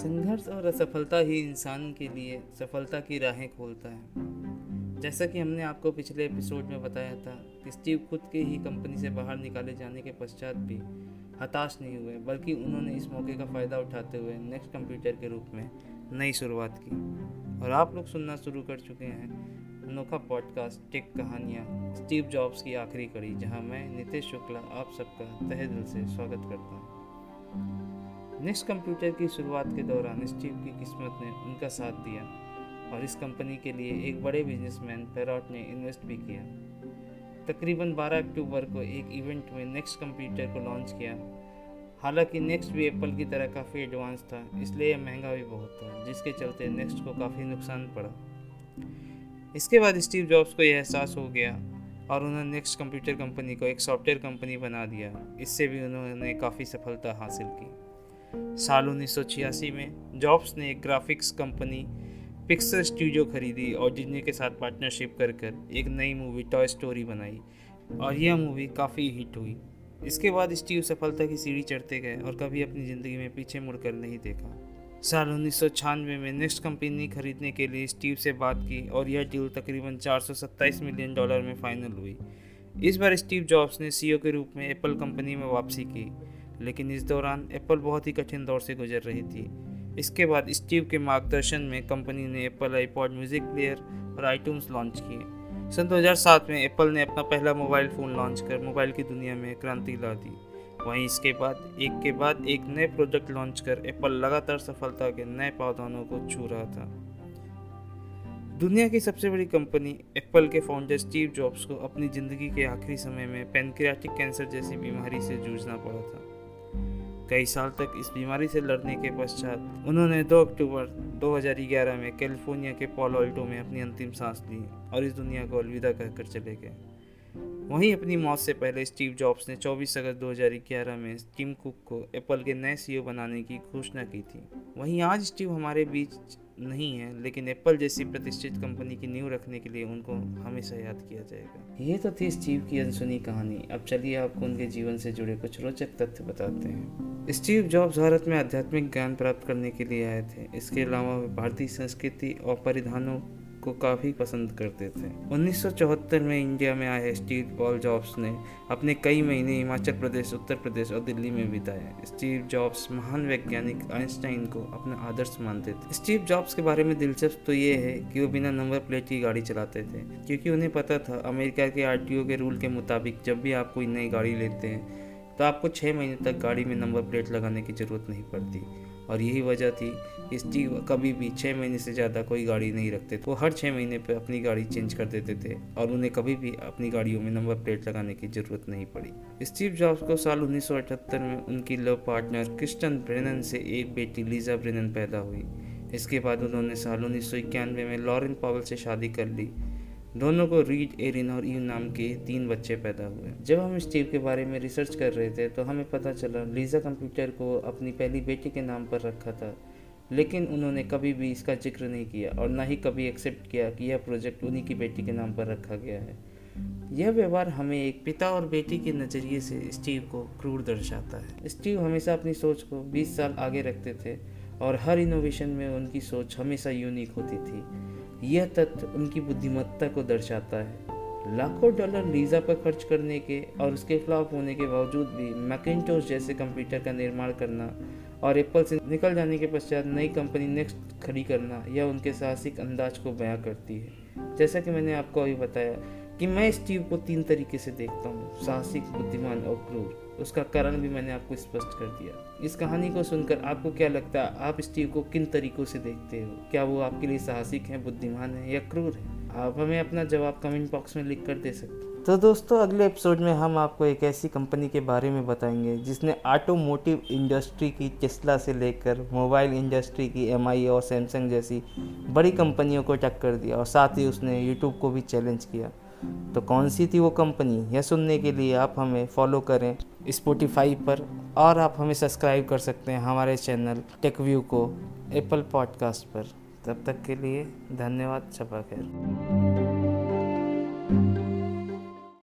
संघर्ष और असफलता ही इंसान के लिए सफलता की राहें खोलता है। जैसा कि हमने आपको पिछले एपिसोड में बताया था कि स्टीव खुद के ही कंपनी से बाहर निकाले जाने के पश्चात भी हताश नहीं हुए, बल्कि उन्होंने इस मौके का फ़ायदा उठाते हुए नेक्स्ट कंप्यूटर के रूप में नई शुरुआत की। और आप लोग सुनना शुरू कर चुके हैं अनोखा पॉडकास्ट टेक कहानियाँ, स्टीव जॉब्स की आखिरी कड़ी, जहाँ मैं नितेश शुक्ला आप सबका तहे दिल से स्वागत करता हूँ। नेक्स्ट कंप्यूटर की शुरुआत के दौरान स्टीव की किस्मत ने उनका साथ दिया और इस कंपनी के लिए एक बड़े बिजनेसमैन पेरॉट ने इन्वेस्ट भी किया। तकरीबन 12 अक्टूबर को एक इवेंट में नेक्स्ट कंप्यूटर को लॉन्च किया। हालाँकि नेक्स्ट भी एप्पल की तरह काफ़ी एडवांस था, इसलिए यह महँगा भी बहुत था, जिसके चलते नेक्स्ट को काफ़ी नुकसान पड़ा। इसके बाद स्टीव जॉब्स को यह एहसास हो गया और उन्होंने नेक्स्ट कंप्यूटर कंपनी को एक सॉफ्टवेयर कंपनी बना दिया। इससे भी उन्होंने काफ़ी सफलता हासिल की। साल उन्नीस सौ छियासी में जॉब्स ने एक ग्राफिक्स कंपनी पिक्सर स्टूडियो खरीदी और डिज्नी के साथ पार्टनरशिप कर कर एक नई मूवी टॉय स्टोरी बनाई। और यह मूवी काफ़ी हिट हुई। इसके बाद स्टीव सफलता की सीढ़ी चढ़ते गए और कभी अपनी ज़िंदगी में पीछे मुड़कर नहीं देखा। साल उन्नीस सौ छियानवे में नेक्स्ट कंपनी खरीदने के लिए स्टीव से बात की और यह डील तकरीबन 427 मिलियन डॉलर में फाइनल हुई। इस बार स्टीव जॉब्स ने सीईओ के रूप में एप्पल कंपनी में वापसी की। लेकिन इस दौरान एप्पल बहुत ही कठिन दौर से गुजर रही थी। इसके बाद स्टीव के मार्गदर्शन में कंपनी ने एप्पल आईपॉड म्यूज़िक प्लेयर और आईटून्स लॉन्च किए। सन 2007 में एप्पल ने अपना पहला मोबाइल फ़ोन लॉन्च कर मोबाइल की दुनिया में क्रांति ला दी। वहीं इसके बाद, एक के बाद एक नए प्रोडक्ट लॉन्च कर एप्पल लगातार सफलता के नए पावधानों को छू रहा था। दुनिया की सबसे बड़ी कंपनी एप्पल के फाउंडर स्टीव जॉब्स को अपनी ज़िंदगी के आखिरी समय में पेनक्रियाटिक कैंसर जैसी बीमारी से जूझना पड़ा था। कई साल तक इस बीमारी से लड़ने के पश्चात उन्होंने 2 अक्टूबर 2011 में कैलिफ़ोर्निया के पोलोल्टो में अपनी अंतिम सांस ली और इस दुनिया को अलविदा कहकर चले गए। वहीं अपनी मौत से पहले स्टीव जॉब्स ने 24 अगस्त 2011 में टीम कुक को एप्पल के नए सीईओ बनाने की घोषणा की थी। वहीं आज स्टीव हमारे बीच नहीं है, लेकिन एप्पल जैसी प्रतिष्ठित कंपनी की नींव रखने के लिए उनको हमेशा याद किया जाएगा। ये तो थी स्टीव की अनसुनी कहानी। अब चलिए आपको उनके जीवन से जुड़े कुछ रोचक तथ्य बताते हैं। स्टीव जॉब्स भारत में आध्यात्मिक ज्ञान प्राप्त करने के लिए आए थे। इसके अलावा वे भारतीय संस्कृति और परिधानों को काफ़ी पसंद करते थे। 1974 में इंडिया में आए स्टीव पॉल जॉब्स ने अपने कई महीने हिमाचल प्रदेश, उत्तर प्रदेश और दिल्ली में बिताए। स्टीव जॉब्स महान वैज्ञानिक आइंस्टाइन को अपना आदर्श मानते थे। स्टीव जॉब्स के बारे में दिलचस्प तो ये है कि वो बिना नंबर प्लेट की गाड़ी चलाते थे, क्योंकि उन्हें पता था, अमेरिका के आरटीओ के रूल के मुताबिक जब भी आप कोई नई गाड़ी लेते हैं तो आपको छः महीने तक गाड़ी में नंबर प्लेट लगाने की ज़रूरत नहीं पड़ती। और यही वजह थी कि स्टीव कभी भी छः महीने से ज़्यादा कोई गाड़ी नहीं रखते थे। वो हर छः महीने पर अपनी गाड़ी चेंज कर देते थे और उन्हें कभी भी अपनी गाड़ियों में नंबर प्लेट लगाने की ज़रूरत नहीं पड़ी। स्टीव जॉब्स को साल उन्नीस सौ अठहत्तर में उनकी लव पार्टनर क्रिस्टन ब्रेनन से एक बेटी लीजा ब्रेनन पैदा हुई। इसके बाद उन्होंने साल उन्नीस सौ इक्यानवे में लॉरेन पावल से शादी कर ली। दोनों को रीड, एरिन और यू नाम के तीन बच्चे पैदा हुए। जब हम स्टीव के बारे में रिसर्च कर रहे थे तो हमें पता चला, लीजा कंप्यूटर को अपनी पहली बेटी के नाम पर रखा था, लेकिन उन्होंने कभी भी इसका ज़िक्र नहीं किया और ना ही कभी एक्सेप्ट किया कि यह प्रोजेक्ट उन्हीं की बेटी के नाम पर रखा गया है। यह व्यवहार हमें एक पिता और बेटी के नज़रिए से स्टीव को क्रूर दर्शाता है। स्टीव हमेशा अपनी सोच को 20 साल आगे रखते थे और हर इनोवेशन में उनकी सोच हमेशा यूनिक होती थी। यह तथ्य उनकी बुद्धिमत्ता को दर्शाता है। लाखों डॉलर लीजा पर खर्च करने के और उसके फ्लॉप होने के बावजूद भी मैकेटोस जैसे कंप्यूटर का निर्माण करना और एप्पल से निकल जाने के पश्चात नई कंपनी नेक्स्ट खड़ी करना यह उनके साहसिक अंदाज को बयां करती है। जैसा कि मैंने आपको अभी बताया कि मैं स्टीव को तीन तरीके से देखता हूँ, साहसिक, बुद्धिमान और क्रूर। उसका कारण भी मैंने आपको स्पष्ट कर दिया। इस कहानी को सुनकर आपको क्या लगता है, आप स्टीव को किन तरीकों से देखते हो? क्या वो आपके लिए साहसिक है, बुद्धिमान है या क्रूर है? आप हमें अपना जवाब कमेंट बॉक्स में लिख कर दे सकते हैं। तो दोस्तों, अगले एपिसोड में हम आपको एक ऐसी कंपनी के बारे में बताएँगे, जिसने ऑटोमोटिव इंडस्ट्री की टेस्ला से लेकर मोबाइल इंडस्ट्री की एमआई और सैमसंग जैसी बड़ी कंपनियों को टक्कर दिया और साथ ही उसने यूट्यूब को भी चैलेंज किया। तो कौन सी थी वो कंपनी? यह सुनने के लिए आप हमें फॉलो करें स्पोटिफाई पर और आप हमें सब्सक्राइब कर सकते हैं हमारे चैनल टेकव्यू को एप्पल पॉडकास्ट पर। तब तक के लिए धन्यवाद, छपा खैर।